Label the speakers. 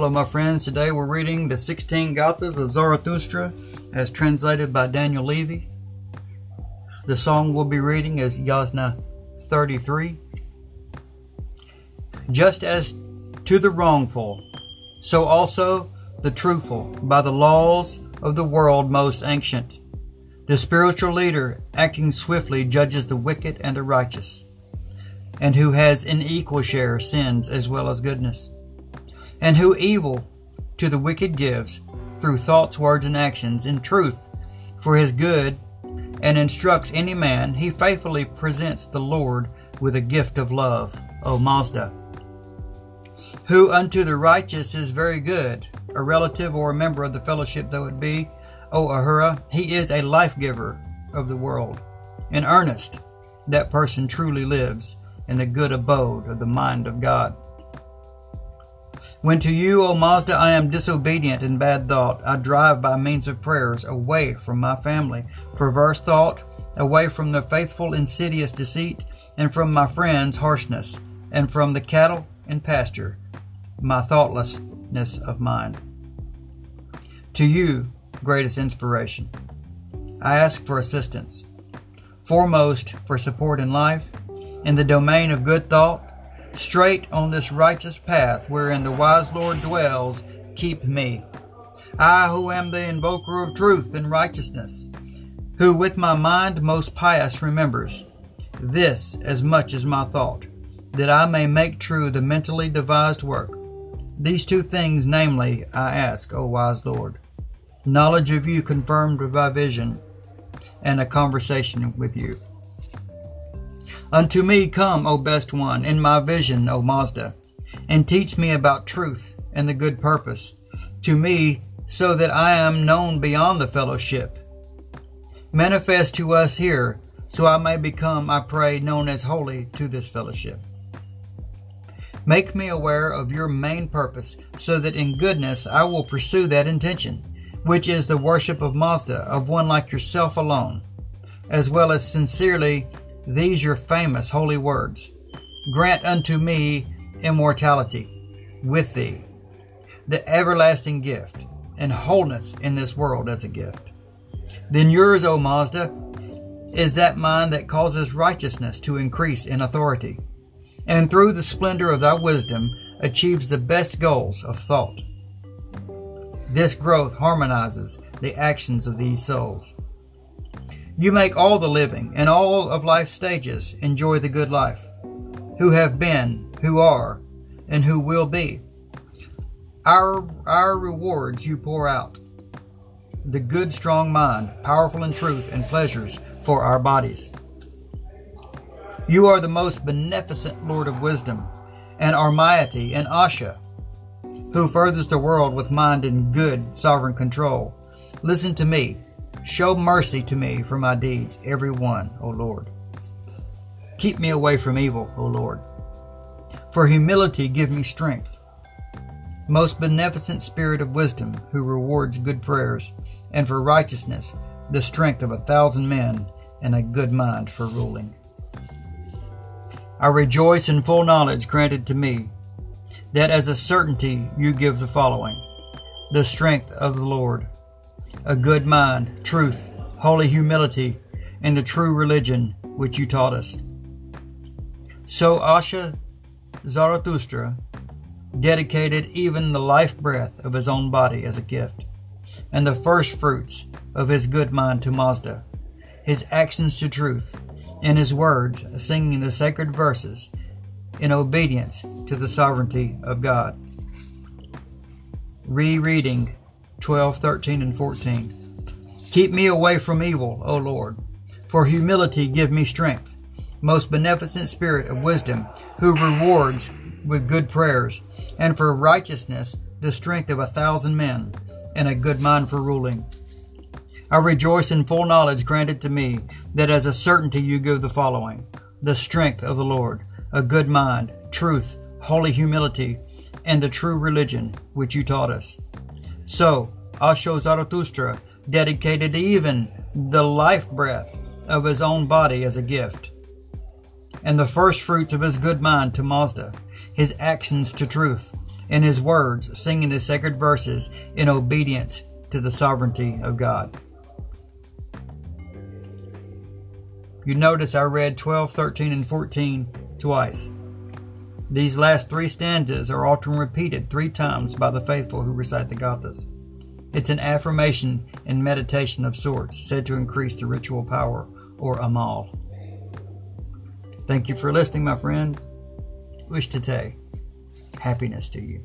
Speaker 1: Hello, my friends. Today we're reading the 16 Gathas of Zarathustra as translated by Daniel Levy. The song we'll be reading is Yasna 33. Just as to the wrongful, so also the truthful, by the laws of the world most ancient. The spiritual leader, acting swiftly, judges the wicked and the righteous, and who has an equal share of sins as well as goodness and who evil to the wicked gives through thoughts, words, and actions in truth for his good, and instructs any man, he faithfully presents the Lord with a gift of love, O Mazda. Who unto the righteous is very good, a relative or a member of the fellowship though it be, O Ahura, he is a life giver of the world. In earnest, that person truly lives in the good abode of the mind of God. When to you, O Mazda, I am disobedient in bad thought, I drive by means of prayers away from my family, perverse thought, away from the faithful insidious deceit, and from my friends' harshness, and from the cattle and pasture, my thoughtlessness of mind. To you, greatest inspiration, I ask for assistance, foremost for support in life, in the domain of good thought, straight on this righteous path wherein the wise Lord dwells, keep me. I who am the invoker of truth and righteousness, who with my mind most pious remembers this as much as my thought, that I may make true the mentally devised work. These two things, namely, I ask, O wise Lord knowledge of you confirmed by vision, and a conversation with you. Unto me come, O best one, in my vision, O Mazda, and teach me about truth and the good purpose, to me, so that I am known beyond the fellowship. Manifest to us here, so I may become, I pray, known as holy to this fellowship. Make me aware of your main purpose, so that in goodness I will pursue that intention, which is the worship of Mazda, of one like yourself alone, as well as sincerely these your famous holy words. Grant unto me immortality with thee, the everlasting gift, and wholeness in this world as a gift. Then yours, O Mazda, is that mind that causes righteousness to increase in authority, and through the splendor of thy wisdom achieves the best goals of thought. This growth harmonizes the actions of these souls you make all the living and all of life's stages enjoy the good life, who have been, who are, and who will be. Our, our rewards you pour out. The good, strong mind, powerful in truth and pleasures for our bodies. You are the most beneficent Lord of wisdom, and Armaiti and Asha, who furthers the world with mind and good, sovereign control. Listen to me, Show mercy to me for my deeds, every one, O Lord. Keep me away from evil, O Lord. For humility give me strength. Most beneficent spirit of wisdom, who rewards good prayers, and for righteousness, the strength of a thousand men, and a good mind for ruling. I rejoice in full knowledge granted to me, that as a certainty you give the following the strength of the Lord a good mind, truth, holy humility, and the true religion which you taught us. So Asha Zarathustra dedicated even the life breath of his own body as a gift, and the first fruits of his good mind to Mazda, his actions to truth, and his words singing the sacred verses in obedience to the sovereignty of God. Rereading 12, 13, and 14. Keep me away from evil, O Lord. For humility give me strength. Most beneficent spirit of wisdom, who rewards with good prayers, and for righteousness the strength of a thousand men, and a good mind for ruling. I rejoice in full knowledge granted to me, that as a certainty you give the following the strength of the Lord, a good mind, truth, holy humility, and the true religion which you taught us. So, Asho Zarathustra dedicated even the life breath of his own body as a gift, and the first fruits of his good mind to Mazda, his actions to truth, and His words, singing the sacred verses in obedience to the sovereignty of God. You notice I read 12, 13, and 14 twice. These last three stanzas are often repeated three times by the faithful who recite the Gathas. It's an affirmation and meditation of sorts, said to increase the ritual power, or amal. Thank you for listening, my friends. Ushta Happiness to you.